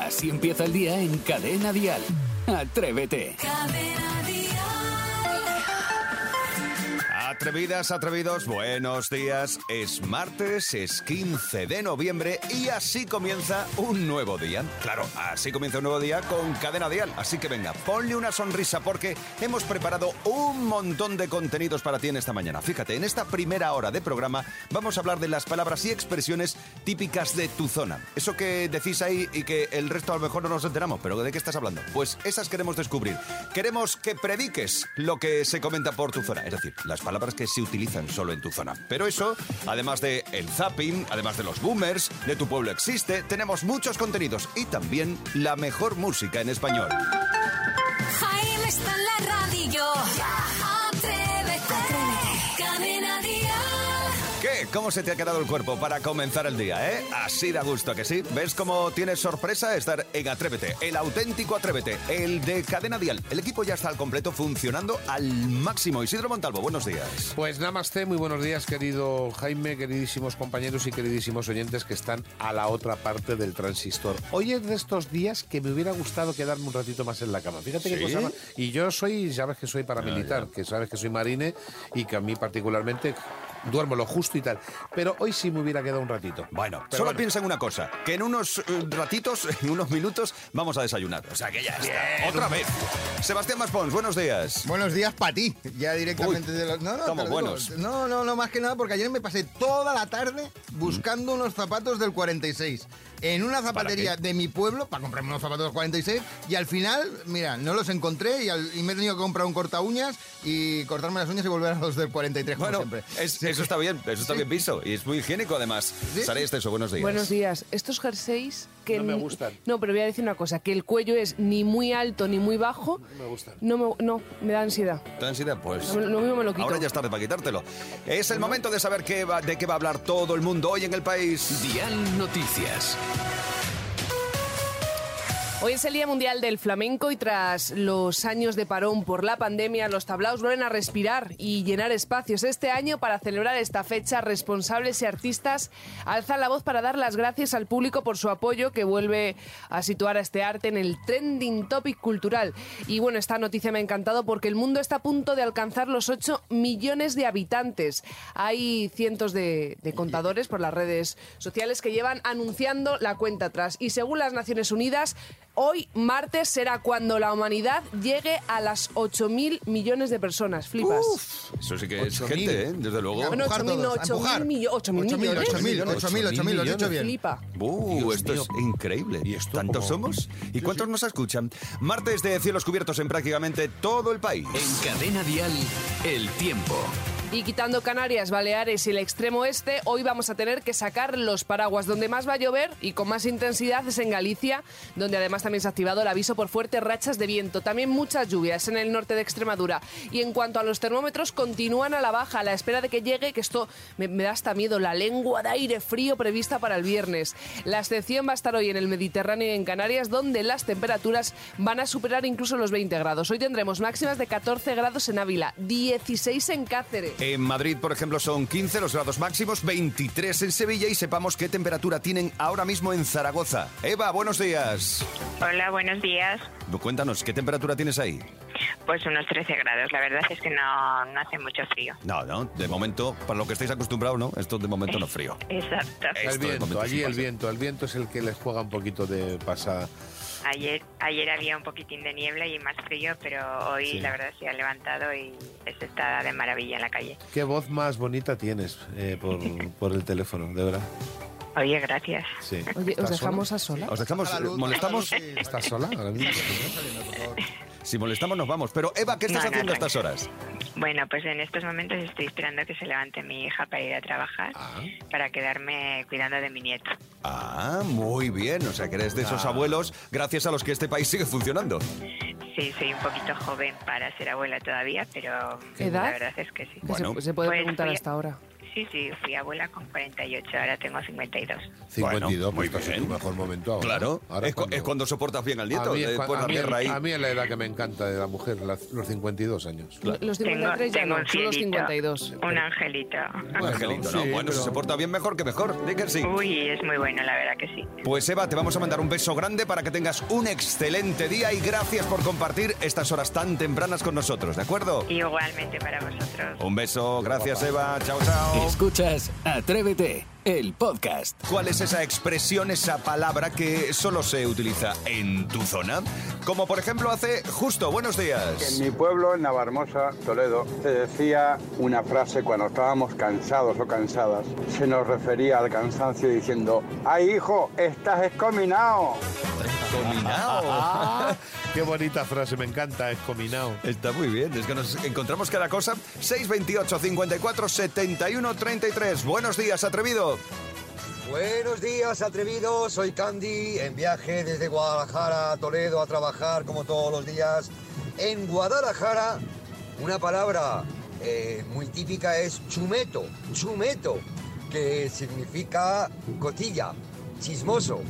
Así empieza el día en Cadena Dial. Atrévete. Atrevidas, atrevidos, buenos días. Es martes, es 15 de noviembre y así comienza un nuevo día. Claro, así comienza un nuevo día con Cadena Dial. Así que venga, ponle una sonrisa porque hemos preparado un montón de contenidos para ti en esta mañana. Fíjate, en esta primera hora de programa vamos a hablar de las palabras y expresiones típicas de tu zona. Eso que decís ahí y que el resto a lo mejor no nos enteramos, pero ¿de qué estás hablando? Pues esas queremos descubrir. Queremos que prediques lo que se comenta por tu zona, es decir, las palabras que se utilizan solo en tu zona. Pero eso, además de el zapping, además de los boomers, de tu pueblo existe, tenemos muchos contenidos y también la mejor música en español. Jaime está en la. ¿Cómo se te ha quedado el cuerpo para comenzar el día, eh? Así da gusto que sí. ¿Ves cómo tienes sorpresa estar en Atrévete? El auténtico Atrévete, el de Cadena Dial. El equipo ya está al completo funcionando al máximo. Isidro Montalvo, buenos días. Pues namaste, muy buenos días querido Jaime, queridísimos compañeros y queridísimos oyentes que están a la otra parte del transistor. Hoy es de estos días que me hubiera gustado quedarme un ratito más en la cama. Fíjate qué cosa más- Y yo soy, sabes que soy paramilitar, que sabes que soy marine y que a mí particularmente duermo lo justo y tal. Pero hoy sí me hubiera quedado un ratito. Bueno, Pero solo bueno. piensa en una cosa, que en unos eh, ratitos, en unos minutos, vamos a desayunar. O sea que ya está. Otra vez. Sebastián Maspons, buenos días. Buenos días para ti, ya directamente Uy, de los... No, no, estamos buenos. No, no, no, más que nada porque ayer me pasé toda la tarde buscando unos zapatos del 46 en una zapatería de mi pueblo para comprarme unos zapatos del 46 y al final, mira, no los encontré y, al- y me he tenido que comprar un corta uñas y cortarme las uñas y volver a los del 43 como Bueno, siempre. es- eso está bien, eso está Sí. bien visto y es muy higiénico además. Sí. Sara Esteso, buenos días. Buenos días. Estos jerseys que No me gustan. No, pero voy a decir una cosa, que el cuello es ni muy alto ni muy bajo. me gustan. No me, no, me da ansiedad. ¿Te da ansiedad? Pues Lo- lo mismo me lo quito. ahora ya es tarde para quitártelo. Es el momento de saber qué va- de qué va a hablar todo el mundo hoy en el país. Dial Noticias. Hoy es el Día Mundial del Flamenco y tras los años de parón por la pandemia, los tablaos vuelven a respirar y llenar espacios. Este año, para celebrar esta fecha, responsables y artistas alzan la voz para dar las gracias al público por su apoyo que vuelve a situar a este arte en el trending topic cultural. Y bueno, esta noticia me ha encantado porque el mundo está a punto de alcanzar los 8 millones de habitantes. Hay cientos de, de contadores por las redes sociales que llevan anunciando la cuenta atrás. Y según las Naciones Unidas, hoy, martes, será cuando la humanidad llegue a las 8.000 millones de personas. Flipas. Eso sí que es 8.000. gente, ¿eh? Desde luego. A Bueno, empujar 8.000 no, todos, a 8.000 empujar. millo- 8.000 millones. 8.000, 8.000, 8.000, lo he dicho bien. Flipa. Uh, Dios esto mío. es increíble. ¿Y esto ¿Tantos cómo? somos? ¿Y cuántos nos escuchan? Martes de cielos cubiertos en prácticamente todo el país. En Cadena Dial, el tiempo. Y quitando Canarias, Baleares y el extremo oeste, hoy vamos a tener que sacar los paraguas. Donde más va a llover y con más intensidad es en Galicia, donde además también se ha activado el aviso por fuertes rachas de viento. También muchas lluvias en el norte de Extremadura. Y en cuanto a los termómetros, continúan a la baja a la espera de que llegue, que esto me, me da hasta miedo, la lengua de aire frío prevista para el viernes. La excepción va a estar hoy en el Mediterráneo y en Canarias, donde las temperaturas van a superar incluso los 20 grados. Hoy tendremos máximas de 14 grados en Ávila, 16 en Cáceres. En Madrid, por ejemplo, son 15 los grados máximos, 23 en Sevilla y sepamos qué temperatura tienen ahora mismo en Zaragoza. Eva, buenos días. Hola, buenos días. Cuéntanos, ¿qué temperatura tienes ahí? Pues unos 13 grados. La verdad es que no, no hace mucho frío. No, no, de momento, para lo que estáis acostumbrados, ¿no? Esto de momento no es frío. Exacto. Esto El viento, allí el pasa. viento, el viento es el que les juega un poquito de pasada. Ayer, ayer había un poquitín de niebla y más frío, pero hoy Sí. la verdad se ha levantado y se está de maravilla en la calle. Qué voz más bonita tienes eh, por, por el teléfono, de verdad. Oye, gracias. Sí. Oye, ¿os ¿Estás dejamos sola? a sola? Os dejamos, molestamos. ¿Estás sola ahora mismo? Saliendo, por favor. Si molestamos, nos vamos. Pero, Eva, ¿qué estás No, no, haciendo a estas horas? Bueno, pues en estos momentos estoy esperando que se levante mi hija para ir a trabajar, Ah. para quedarme cuidando de mi nieto. Ah, muy bien. O sea, que eres de esos Ah. abuelos gracias a los que este país sigue funcionando. Sí, soy un poquito joven para ser abuela todavía, pero ¿Edad? la verdad es que sí. Bueno, se, se puede pues preguntar hasta ahora. Sí, sí, fui abuela con 48, ahora tengo 52. 52, muy pues estás en bien. tu mejor momento ahora. Claro, Ahora es, cu- es cuando soportas bien al nieto, a mí, es a mí- ahí. a mí es la edad que me encanta de la mujer, la- los 52 años. Los Tengo, 53 ya no, son los cielito, 52. un angelito. Un angelito, ¿no? sí, bueno, si pero- se porta bien mejor que mejor, di que sí. Uy, es muy bueno, la verdad que sí. Pues Eva, te vamos a mandar un beso grande para que tengas un excelente día y gracias por compartir estas horas tan tempranas con nosotros, ¿de acuerdo? Igualmente para vosotros. Un beso, gracias Eva, chao, chao. Escuchas Atrévete, el podcast. ¿Cuál es esa expresión, esa palabra que solo se utiliza en tu zona? Como por ejemplo hace justo, buenos En días. mi pueblo, en Navarmosa, Toledo, se decía una frase cuando estábamos cansados o cansadas. Se nos refería al cansancio diciendo, ¡ay hijo, estás escominado! Combinado. Ah, qué bonita frase, me encanta, es combinado. Está muy bien, es que nos encontramos cada cosa. 628 54 71 33. Buenos días, atrevido. Buenos días, atrevidos. Soy Candy, en viaje desde Guadalajara a Toledo a trabajar como todos los días. En Guadalajara, una palabra eh, muy típica es chumeto, chumeto, que significa cotilla, chismoso.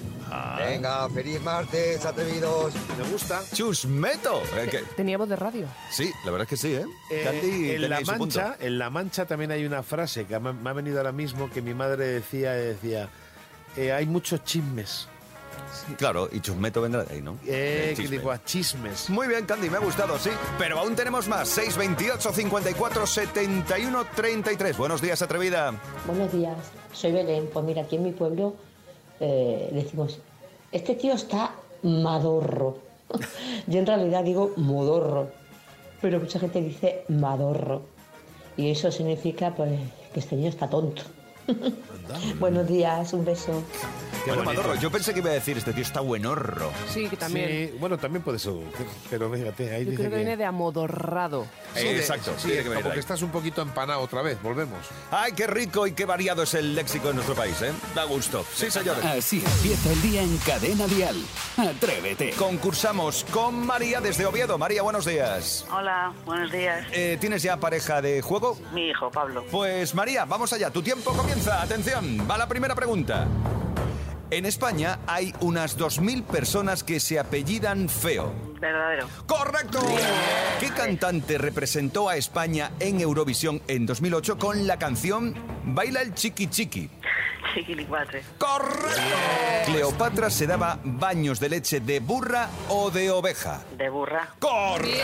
Venga, feliz martes, atrevidos. Me gusta. Chusmeto. Eh, Tenía voz de radio. Sí, la verdad es que sí, ¿eh? Eh, Candy en, tenía la mancha, en La Mancha también hay una frase que me, me ha venido ahora mismo que mi madre decía, decía eh, hay muchos chismes. Claro, y chusmeto vendrá de ahí, ¿no? Eh, que digo, a chismes. Muy bien, Candy, me ha gustado, sí. Pero aún tenemos más. 628 54 71 33. Buenos días, atrevida. Buenos días, soy Belén. Pues mira, aquí en mi pueblo eh, decimos, este tío está madorro. Yo en realidad digo modorro, pero mucha gente dice madorro. Y eso significa pues que este niño está tonto. Buenos días, un beso. Qué bueno. Madorro, yo pensé que iba a decir este tío está buenorro. Sí, que también. Sí, bueno, también puede ser, pero fíjate, ahí Yo dice creo que viene de amodorrado. Sí, de- Exacto, sí, tiene que venir como de que ahí. estás un poquito empanado otra vez, volvemos. Ay, qué rico y qué variado es el léxico en nuestro país, ¿eh? Da gusto. Sí, señores. Así empieza el día en Cadena Dial. Atrévete. Concursamos con María desde Oviedo. María, buenos días. Hola, buenos días. Eh, ¿Tienes ya pareja de juego? Mi hijo, Pablo. Pues María, vamos allá. Tu tiempo comienza. Atención, va la primera pregunta. En España hay unas 2.000 personas que se apellidan feo. Verdadero. ¡Correcto! ¿Qué cantante representó a España en Eurovisión en 2008 con la canción Baila el Chiqui Chiqui? Chiquilicuatre. ¡Correcto! Cleopatra se daba baños de leche de burra o de oveja. De burra. ¡Correcto!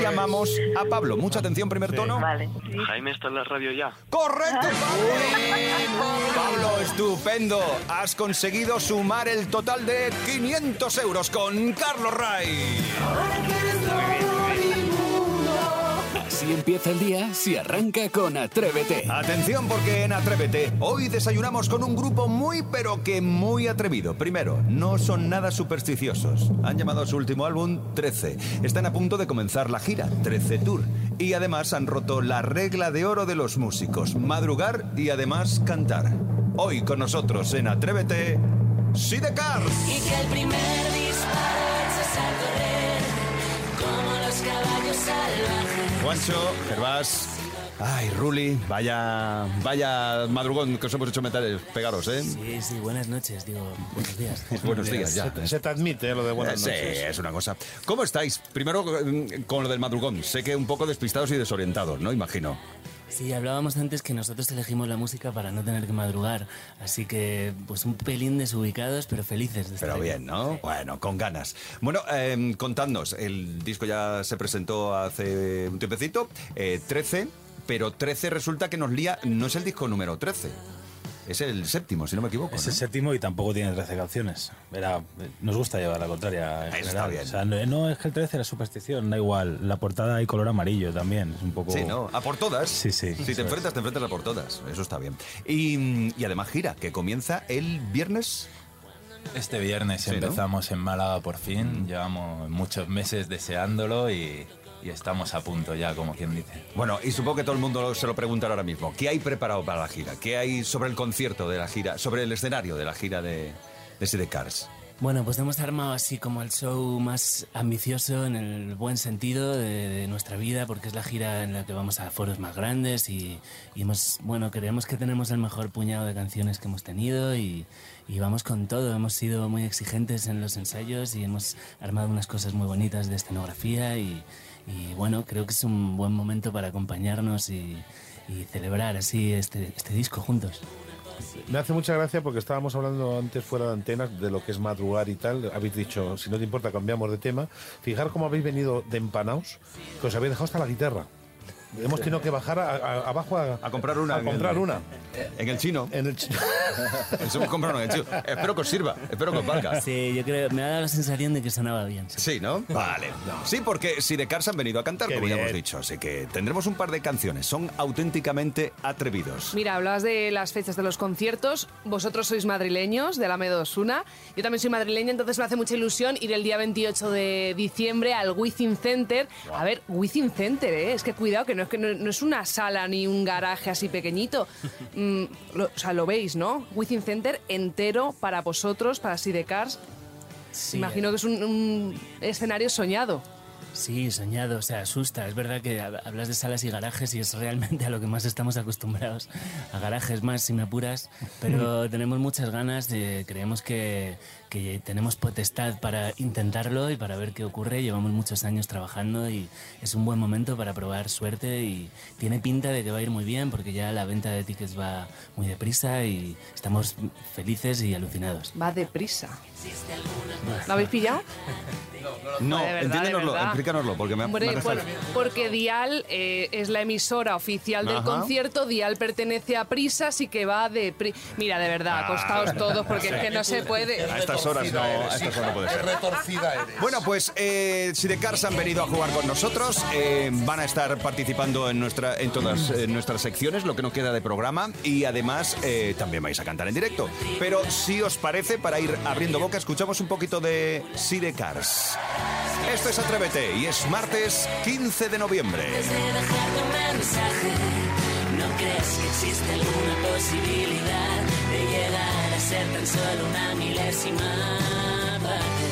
Llamamos a Pablo. Mucha atención, primer tono. Vale. Jaime está en la radio ya. ¡Correcto, Pablo! Pablo, estupendo. Has conseguido sumar el total de 500 euros con Carlos Ray. Así empieza el día si arranca con Atrévete. Atención porque en Atrévete hoy desayunamos con un grupo muy pero que muy atrevido. Primero, no son nada supersticiosos. Han llamado a su último álbum 13. Están a punto de comenzar la gira 13 Tour. Y además han roto la regla de oro de los músicos. Madrugar y además cantar. Hoy con nosotros en Atrévete, Sidecar. Y que el primer disparo eches a correr como los caballos salvajes. Juancho, Gervás. Ay, Ruli, vaya, vaya madrugón que os hemos hecho meter pegaros, ¿eh? Sí, sí, buenas noches, digo, buenos días. Buenos días, ya. Se, se te admite eh, lo de buenas sí, noches. es una cosa. ¿Cómo estáis? Primero mm, con lo del madrugón. Sé que un poco despistados y desorientados, ¿no? Imagino. Sí, hablábamos antes que nosotros elegimos la música para no tener que madrugar, así que pues un pelín desubicados, pero felices de estar Pero aquí. bien, ¿no? Bueno, con ganas. Bueno, eh, contadnos, el disco ya se presentó hace un tiempecito, eh, 13, pero 13 resulta que nos lía, no es el disco número 13, es el séptimo, si no me equivoco. Es ¿no? el séptimo y tampoco tiene 13 canciones. Era, nos gusta llevar la contraria en Eso general. está bien. O sea, no, no, es que el 13 era superstición, da igual. La portada hay color amarillo también. Es un poco. Sí, ¿no? A por todas. Sí, sí. Si te es. enfrentas, te enfrentas a por todas. Eso está bien. Y, y además gira, que comienza el viernes. Este viernes Sí, ¿no? empezamos en Málaga por fin. Llevamos muchos meses deseándolo y, y estamos a punto ya, como quien dice. Bueno, y supongo que todo el mundo se lo preguntará ahora mismo. ¿Qué hay preparado para la gira? ¿Qué hay sobre el concierto de la gira, sobre el escenario de la gira de, de Cars? Bueno, pues hemos armado así como el show más ambicioso en el buen sentido de, de nuestra vida, porque es la gira en la que vamos a foros más grandes y, y hemos, bueno, creemos que tenemos el mejor puñado de canciones que hemos tenido y, y vamos con todo. Hemos sido muy exigentes en los ensayos y hemos armado unas cosas muy bonitas de escenografía y, y bueno, creo que es un buen momento para acompañarnos y, celebrar así este, este disco juntos. Me hace mucha gracia porque estábamos hablando antes fuera de antenas de lo que es madrugar y tal. Habéis dicho, si no te importa, cambiamos de tema. Fijar cómo habéis venido de empanaos, que os habéis dejado hasta la guitarra. Hemos tenido que bajar a- a- abajo a, A comprar una. A en el- comprar una. En el chino. En el chino. Nos hemos comprado en el chino. Espero que os sirva. Espero que os valga. Sí, yo creo, me ha dado la sensación de que sonaba bien. Sí, ¿no? Vale. Sí, porque si de Cars han venido a cantar, Qué como ya hemos dicho. Así que tendremos un par de canciones. Son auténticamente atrevidos. Mira, hablabas de las fechas de los conciertos. Vosotros sois madrileños de la Medo Osuna. Yo también soy madrileña, entonces me hace mucha ilusión ir el día 28 de diciembre al Wizzing Center. A ver, Wizzing Center, ¿eh? Es que cuidado, que no es, que no, no es una sala ni un garaje así pequeñito. Mm, lo- o sea, lo veis, ¿no? Wizzing Center entero para vosotros, para Sidecars. Sí, Imagino que es un, un escenario soñado. Sí, soñado, o sea, asusta. Es verdad que hab- hablas de salas y garajes y es realmente a lo que más estamos acostumbrados. A garajes más, si me apuras. Pero tenemos muchas ganas de. Creemos que, que tenemos potestad para intentarlo y para ver qué ocurre. Llevamos muchos años trabajando y es un buen momento para probar suerte. Y tiene pinta de que va a ir muy bien porque ya la venta de tickets va muy deprisa y estamos felices y alucinados. Va deprisa. ¿Lo habéis pillado? No, verdad, entiéndenoslo, explícanoslo, porque me Hombre, me bueno, dejado- porque Dial eh, es la emisora oficial del Ajá. concierto, Dial pertenece a Prisa, así que va de... pri- Mira, de verdad, acostaos todos porque es que no se puede. A estas horas no, a estas horas no puede ser. retorcida eres. Bueno, pues eh, si de Cars han venido a jugar con nosotros, eh, van a estar participando en, nuestra, en todas eh, nuestras secciones, lo que no queda de programa, y además eh, también vais a cantar en directo. Pero si os parece, para ir abriendo boca, escuchamos un poquito de Cars. Esto es Atrévete y es martes 15 de noviembre. Antes de dejarte un mensaje, ¿no crees que existe alguna posibilidad de llegar ser tan solo una milésima parte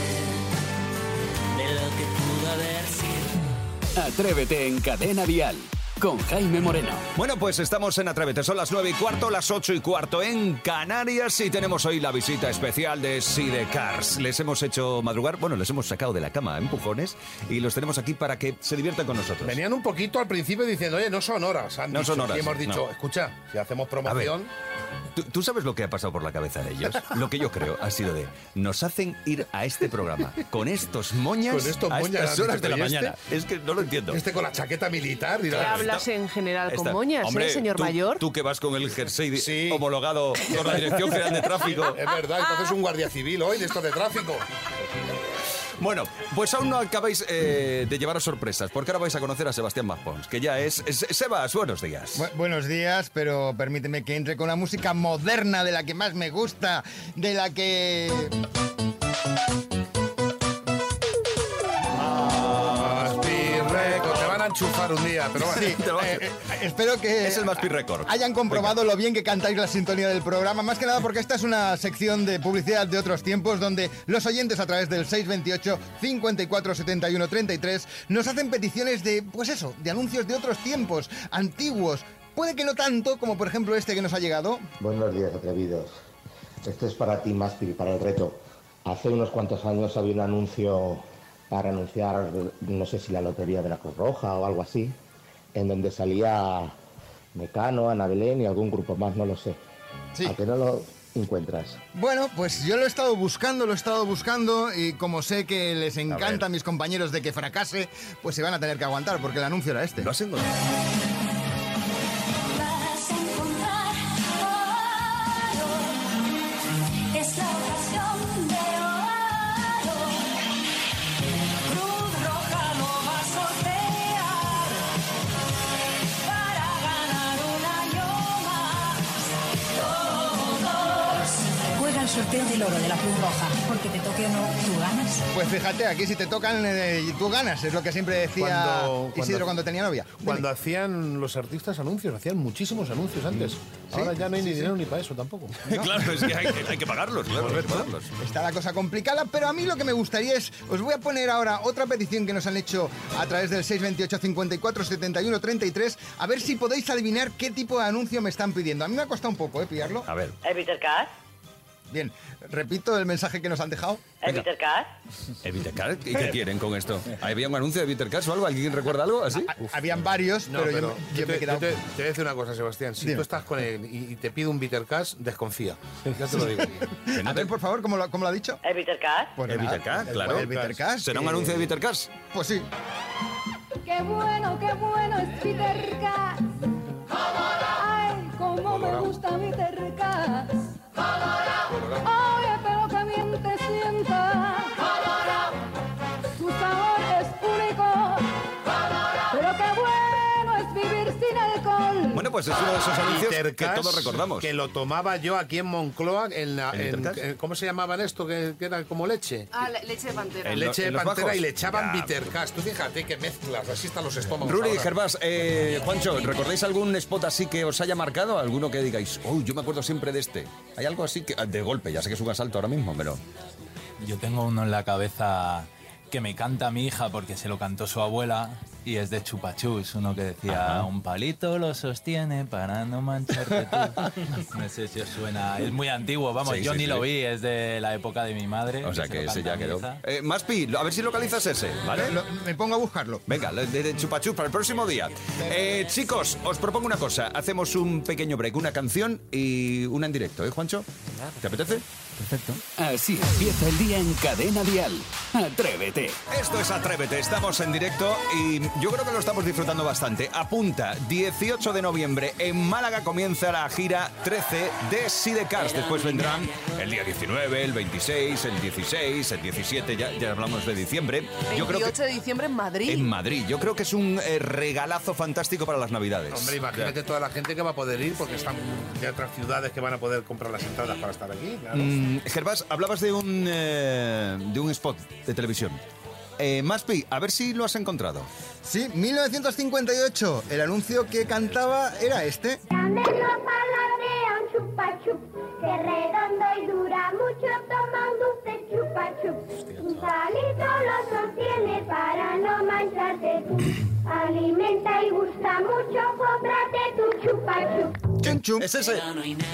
de lo que pudo haber sido? Atrévete en Cadena Dial con Jaime Moreno. Bueno, pues estamos en Atrévete. Son las 9 y cuarto, las 8 y cuarto en Canarias y tenemos hoy la visita especial de Sidecars. Les hemos hecho madrugar, bueno, les hemos sacado de la cama a empujones y los tenemos aquí para que se diviertan con nosotros. Venían un poquito al principio diciendo, oye, no son horas. han No dicho. son horas, Y hemos dicho, no. escucha, si hacemos A ver, promoción. ¿Tú, tú sabes lo que ha pasado por la cabeza de ellos? Lo que yo creo ha sido de, nos hacen ir a este programa con estos moñas Con estos a moñas, estas horas de la ¿y este? mañana. Es que no lo entiendo. Este con la chaqueta militar. y ¿Qué la- hablas en general con Esta- moñas, Hombre, eh, señor tú- mayor? Tú que vas con el jersey Sí. homologado por la Dirección General de Tráfico. Es verdad, entonces un guardia civil hoy de estos de tráfico. Bueno, pues aún no acabáis eh, de llevaros sorpresas, porque ahora vais a conocer a Sebastián Maspons, que ya es... Sebas, buenos días. Bu- buenos días, pero permíteme que entre con la música moderna de la que más me gusta, de la que... enchufar un día, pero bueno. Sí, eh, eh, espero que Es el hayan comprobado lo bien que cantáis la sintonía del programa, más que nada porque esta es una sección de publicidad de otros tiempos donde los oyentes a través del 628 54 71 33 nos hacen peticiones de, pues eso, de anuncios de otros tiempos, antiguos. Puede que no tanto como por ejemplo este que nos ha llegado. Buenos días, atrevidos. Esto es para ti, Maspi, para el reto. Hace unos cuantos años había un anuncio para anunciar, no sé si la Lotería de la Cruz Roja o algo así, en donde salía Mecano, Ana Belén y algún grupo más, no lo sé. Sí. ¿A que no lo encuentras? Bueno, pues yo lo he estado buscando, lo he estado buscando y como sé que les encanta a mis compañeros de que fracase, pues se van a tener que aguantar porque el anuncio era este. ¿Lo has encontrado? De la Cruz Roja. Porque te toque o no, tú ganas. Pues fíjate, aquí si te tocan, eh, tú ganas, es lo que siempre decía Cuando- Isidro cuando- cuando tenía novia. Cuando hacían los artistas anuncios, hacían muchísimos anuncios antes. Ahora ya no hay ni dinero ni para eso tampoco. claro, es que hay, hay que pagarlos, claro, hay que pagarlos. Está la cosa complicada, pero a mí lo que me gustaría es, os voy a poner ahora otra petición que nos han hecho a través del 628 54 71 33, a ver si podéis adivinar qué tipo de anuncio me están pidiendo. A mí me ha costado un poco, ¿eh? Pillarlo. A ver. Eviter Cash. Bien, repito el mensaje que nos han dejado. Eviter Cash. Evitercar, ¿y qué quieren con esto? ¿Había un anuncio de Evitercar o algo? ¿Alguien recuerda algo así? Habían varios, No, pero, pero yo, yo yo me te, he quedado... yo te- te voy a decir una cosa, Sebastián. Si Dime. tú estás con él y, y te pide un bitter cash, desconfía. Ya te lo digo. A ver, por favor, ¿cómo lo, cómo lo ha dicho? Eviter Cash. Pues nada, Evitercar, claro. el Vitercast, ¿Será un anuncio de Evitercar? Pues sí. Qué bueno, qué bueno es Peter Gas. Pues es uno de esos anuncios que todos recordamos. Que lo tomaba yo aquí en Moncloa, en la, ¿En en- Vitercash? en- ¿cómo se llamaban esto? Que, que era como leche. Ah, le- leche de pantera. En leche de pantera bajos. y le echaban Ya. Vitercash. Tú fíjate que mezclas, así están los estómagos. Ruri. Gervás, eh, Juancho, ¿recordáis algún spot así que os haya marcado? ¿Alguno que digáis, oh, yo me acuerdo siempre de este? ¿Hay algo así que, de golpe, ya sé que es un asalto ahora mismo, pero... Yo tengo uno en la cabeza que me canta mi hija porque se lo cantó su abuela y es de Chupachus, uno que decía, Ajá. un palito lo sostiene para no mancharte tú. no sé si os suena, es muy antiguo, vamos, Sí, yo sí, ni sí. lo vi, es de la época de mi madre. O sea se que lo ese ya quedó. Eh, Maspi, a ver si localizas ese, ¿vale? Lo- me pongo a buscarlo. Venga, de, de chupachus para el próximo día. Eh, chicos, os propongo una cosa. Hacemos un pequeño break, una canción y una en directo, ¿eh, Juancho? ¿Te apetece? Perfecto. Así empieza el día en Cadena Dial. Atrévete. Esto es Atrévete, estamos en directo y yo creo que lo estamos disfrutando bastante. Apunta, 18 de noviembre en Málaga comienza la gira 13 de Sidecars. Después vendrán el día 19, el 26, el 16, el 17, ya, ya hablamos de diciembre. Yo creo 28 que de diciembre en Madrid. en Madrid. Yo creo que es un eh, regalazo fantástico para las Navidades. Hombre, imagínate toda la gente que va a poder ir porque están de otras ciudades que van a poder comprar las entradas para estar aquí. Claro. Mm, Gervás, hablabas de un, eh, de un spot de televisión. Eh, Maspi, a ver si lo has encontrado. Sí, 1958. El anuncio que cantaba era este. Candelo paladea un chupa chup, que redondo y dura mucho, toma un dulce chupa chup. Un palito lo sostiene para no mancharte tú. Alimenta y gusta mucho, cómprate tu chupa chup. Chum, chum. Es ese.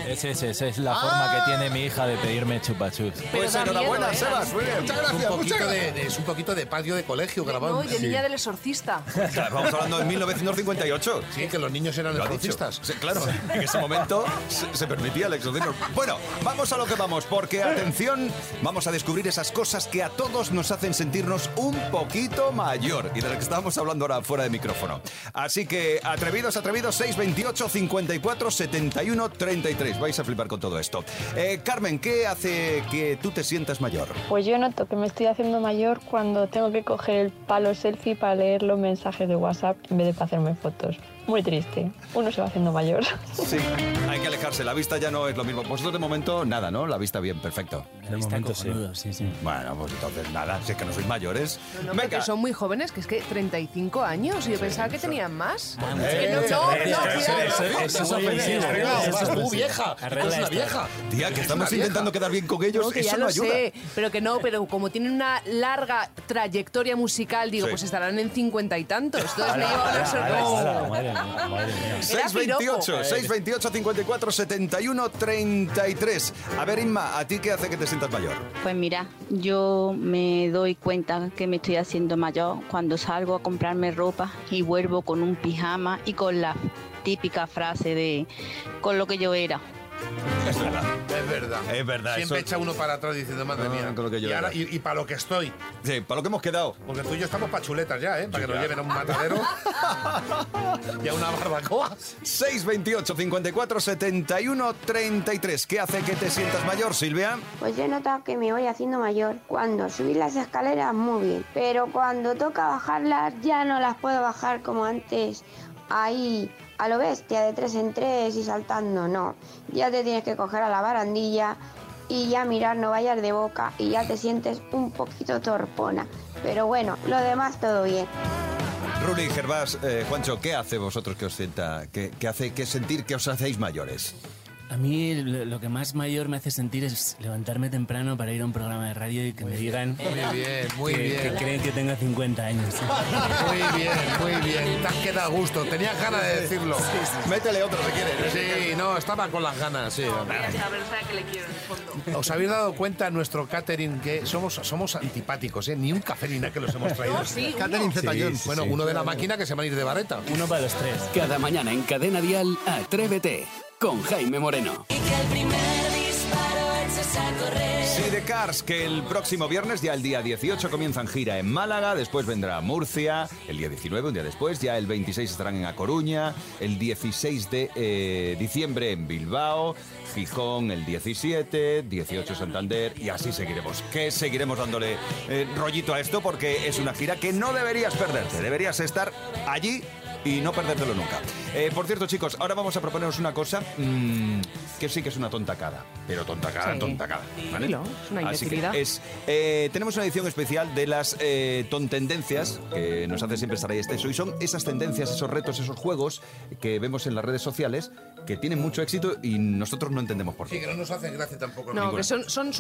Es ese, esa es la forma que tiene mi hija de pedirme chupachus. Pues da enhorabuena, miedo, ¿eh? Sebas. Muy bien. Muchas Es un, gracias, muchas poquito de, gracias. de- es un poquito de patio de colegio grabado. No, y de Sí. niña del exorcista. Claro, Vamos hablando de 1958. Sí, que los niños eran Lo ha dicho. exorcistas. Sí, claro, en ese momento se, se permitía el exorcismo. Bueno, vamos a lo que vamos, porque atención, vamos a descubrir esas cosas que a todos nos hacen sentirnos un poquito mayor y de las que estábamos hablando ahora fuera de micrófono. Así que atrevidos, atrevidos, 628 54 71 33. Vais a flipar con todo esto. Eh, Carmen, ¿qué hace que tú te sientas mayor? Pues yo noto que me estoy haciendo mayor cuando tengo que coger el palo selfie para leer los mensajes de WhatsApp en vez de para hacerme fotos. Muy triste. Uno se va haciendo mayor. Sí, hay que alejarse. La vista ya no es lo mismo. Vosotros de momento nada, ¿no? La vista bien, perfecto. La vista cojonudo, sí, sí. Bueno, pues entonces nada, si es que no sois mayores. No, no, porque son muy jóvenes, que es que 35 años. Y yo pensaba que tenían más. Ah, no, no, no. Eso es ofensivo. Vas tú, vieja. Eres una vieja. Tía, que estamos intentando quedar bien con ellos, eso no ayuda. pero que no, pero como tienen una larga trayectoria musical, digo, pues estarán en cincuenta y tantos. Entonces me lleva una sorpresa. Ala, madre mía, madre mía. Era 628, piropo. 628 54 71 33. A ver, Inma, ¿a ti qué hace que te sientas mayor? Pues mira, yo me doy cuenta que me estoy haciendo mayor cuando salgo a comprarme ropa y vuelvo con un pijama y con la típica frase de con lo que yo era. Es verdad. Es verdad. Es verdad, Siempre eso- echa uno para atrás diciendo, madre No, mía. con lo que yo y, ahora- y- y para lo que estoy. Sí, para lo que hemos quedado. Porque tú y yo estamos pa' chuletas ya, ¿eh? Para que ya. nos lleven a un matadero y a una barbacoa. 628 54 71 33. ¿Qué hace que te sientas mayor, Silvia? Pues yo he notado que me voy haciendo mayor. Cuando subir las escaleras, muy bien. Pero cuando toca bajarlas, ya no las puedo bajar como antes. Ahí, a lo bestia, de tres en tres y saltando. No. Ya te tienes que coger a la barandilla y ya mirar, no vayas de boca y ya te sientes un poquito torpona. Pero bueno, lo demás todo bien. Ruli, Gervás, eh, Juancho, ¿qué hace vosotros que os sienta, que, que hace que sentir que os hacéis mayores? A mí lo, que más mayor me hace sentir es levantarme temprano para ir a un programa de radio y que me digan Muy bien, muy que, bien. que creen que tengo 50 años. Muy bien, muy bien. Te has quedado a gusto. Tenías ganas de decirlo. Métele otro si quieres. Sí, no, estaba con las ganas, sí. que le quiero en el fondo. ¿Os habéis dado cuenta en nuestro catering que somos, somos antipáticos, ¿eh? Ni un café ni nada que los hemos traído. No, sí. Sí, bueno, uno de la máquina que se van a ir de vareta. Uno para los tres. Cada mañana en Cadena Dial, Atrévete con Jaime Moreno. Y que el primer disparo eches a correr. Sí, de Cars, que el próximo viernes, ya el día 18, comienzan gira en Málaga, después vendrá Murcia, el día 19, un día después, ya el 26 estarán en A Coruña, el 16 de eh, diciembre en Bilbao, Gijón el 17, 18 Santander y así seguiremos. Que seguiremos dándole eh, rollito a esto porque es una gira que no deberías perderte, deberías estar allí y no perdértelo nunca. Eh, por cierto, chicos, ahora vamos a proponeros una cosa mm, que sí que es una tontacada, pero tontacada, Sí. tontacada. ¿vale? Dilo, es una Así que imbecilidad. es, eh, tenemos una edición especial de las eh, tontendencias que nos hace siempre estar ahí extenso y son esas tendencias, esos retos, esos juegos que vemos en las redes sociales que tienen mucho éxito y nosotros no entendemos por Sí, qué. que no nos hace gracia tampoco. No, que son, son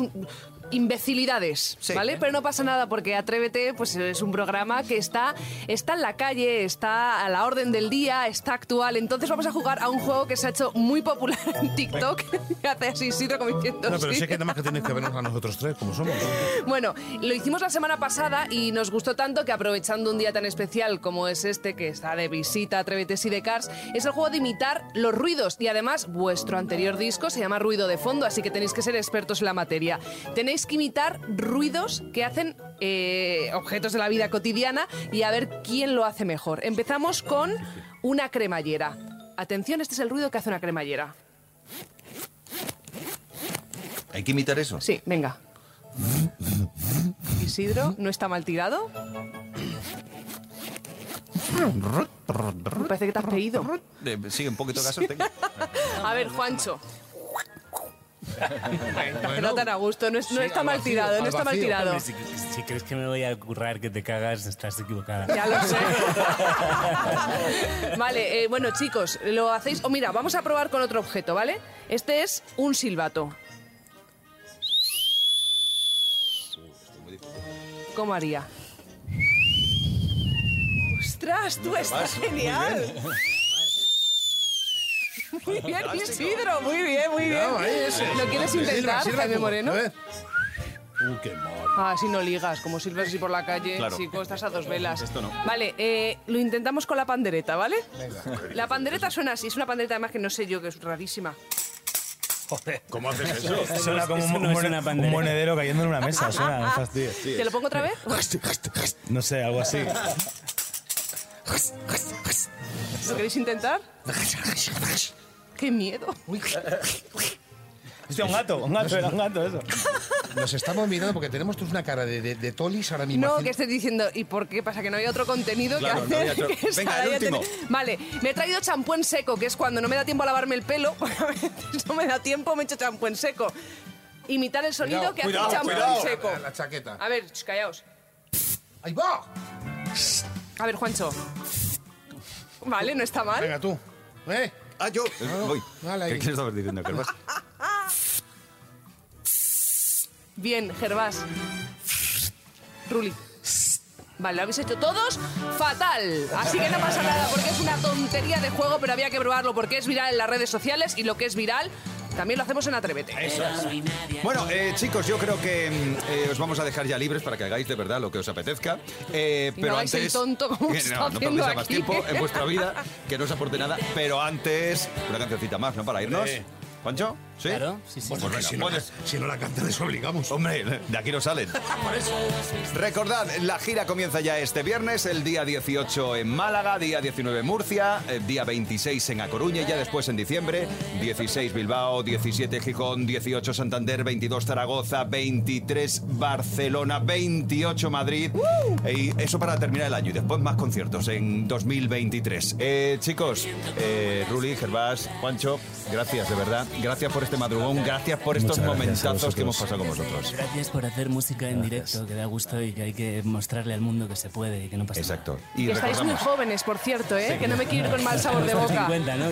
imbecilidades, ¿vale? Pero no pasa nada porque Atrévete pues es un programa que está, está en la calle, está a la orden del día, está actual. Entonces vamos a jugar a un juego que se ha hecho muy popular en TikTok. que hace así, sí, como diciendo No, pero sí. sé que nada más que tenéis que vernos a nosotros tres, como somos. Bueno, lo hicimos la semana pasada y nos gustó tanto que aprovechando un día tan especial como es este, que está de visita a Atrévete y de Cars, es el juego de imitar los ruidos. Y además, vuestro anterior disco se llama Ruido de Fondo, así que tenéis que ser expertos en la materia. Tenéis que imitar ruidos que hacen eh, objetos de la vida cotidiana y a ver quién lo hace mejor. Empezamos con una cremallera. Atención, este es el ruido que hace una cremallera. ¿Hay que imitar eso? Sí, venga. Isidro, ¿no está mal tirado? Me parece que te has pedido. Eh, sí, un poquito de caso tengo. A ver, Juancho. Que no tan a gusto, no, es- no está mal tirado, no está mal tirado. Si, si crees que me voy a currar que te cagas, estás equivocada. Ya lo sé. Vale, eh, bueno chicos, lo hacéis. O mira, vamos a probar con otro objeto, ¿vale? Este es un silbato. ¿Cómo haría? ¡Ostras, tú estás genial! Muy bien, Isidro, muy bien, muy bien. ¿Lo quieres intentar, sirva Jaime. Moreno? Uh, qué mal. Ah, si no ligas, como silbas así por la calle, Claro. si como estás a dos velas. Esto no. Vale, eh, lo intentamos con la pandereta, ¿vale? La pandereta suena así, es una pandereta además que no sé yo, que es rarísima. ¿Cómo haces eso? Suena como Eso un, no un un monedero cayendo en una mesa. Suena, no fastidio. ¿Te lo pongo otra vez? No sé, algo así. ¿Lo queréis intentar? ¡Qué miedo! Hostia, un gato, un gato, era un gato eso. Nos estamos mirando porque tenemos todos una cara de, de, de tolis ahora mismo. No, que estés diciendo, ¿y por qué pasa? Que no hay otro contenido Claro, no que hay hacer. otro. que Venga, el último. Vale, me he traído champú en seco, que es cuando no me da tiempo a lavarme el pelo. porque a veces no me da tiempo, me echo champú en seco. Imitar el sonido Cuidado, que cuidado, hace el champú en seco. La, la chaqueta. A ver, ch, callaos. ¡Ahí va! A ver, Juancho. Vale, no está mal. Venga, tú. ¿Eh? Ah, yo. Voy. Vale, ahí. ¿Qué, qué estabas diciendo, Gervás? Bien, Gervás. Ruli. Vale, lo habéis hecho todos fatal. Así que no pasa nada porque es una tontería de juego, pero había que probarlo porque es viral en las redes sociales y lo que es viral también lo hacemos en Atrévete. Bueno, eh, chicos, yo creo que eh, os vamos a dejar ya libres para que hagáis de verdad lo que os apetezca. Eh, no pero el antes. tonto como que no, no perdéis más tiempo en vuestra vida, que no os aporte nada. Pero antes, una cancioncita más, ¿no? Para irnos. Sí. ¿Pancho? ¿Sí? Claro, sí, sí. Pues venga, si, no, pones- si no la canta, les obligamos. Hombre, de aquí no salen. Recordad, la gira comienza ya este viernes, el día 18 en Málaga, día 19 en Murcia, el día 26 en A Coruña, y ya después en diciembre, 16 Bilbao, 17 Gijón, 18 Santander, 22 Zaragoza, 23 Barcelona, 28 Madrid. Y eso para terminar el año y después más conciertos en 2023. Eh, chicos, eh, Ruli, Gervás, Juancho, gracias de verdad. Gracias por este madrugón. Gracias por estos Muchas momentazos que hemos pasado con vosotros. Gracias por hacer música en directo, que da gusto y que hay que mostrarle al mundo que se puede y que no pasa Exacto. nada. Y Que estáis muy jóvenes, por cierto, ¿eh? que no me quiero ir con mal sabor de boca. 50, ¿no?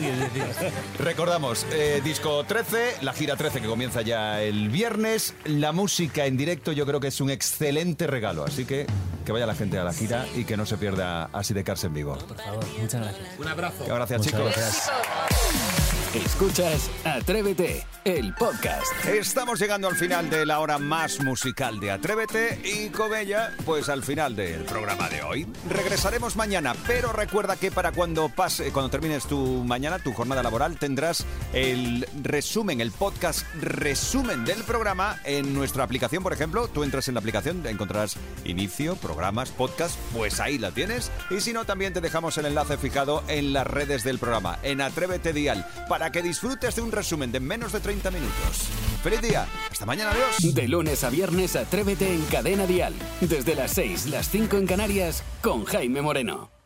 Recordamos, eh, disco 13, la gira 13 que comienza ya el viernes. La música en directo yo creo que es un excelente regalo, así que que vaya la gente a la gira y que no se pierda así de Cars en vivo. Por favor, muchas gracias. Un abrazo. Gracias Muchas chicos. gracias. Escuchas Atrévete, el podcast. Estamos llegando al final de la hora más musical de Atrévete y con ella, pues al final del programa de hoy. Regresaremos mañana, pero recuerda que para cuando pase, cuando termines tu mañana, tu jornada laboral, tendrás el resumen, el podcast resumen del programa en nuestra aplicación, por ejemplo. Tú entras en la aplicación, encontrarás inicio, programas, podcast, pues ahí la tienes. Y si no, también te dejamos el enlace fijado en las redes del programa, en Atrévete Dial, para que disfrutes de un resumen de menos de 30 minutos. ¡Feliz día! ¡Hasta mañana! ¡Adiós! De lunes a viernes, Atrévete en Cadena Dial. Desde las 6, las 5 en Canarias, con Jaime Moreno.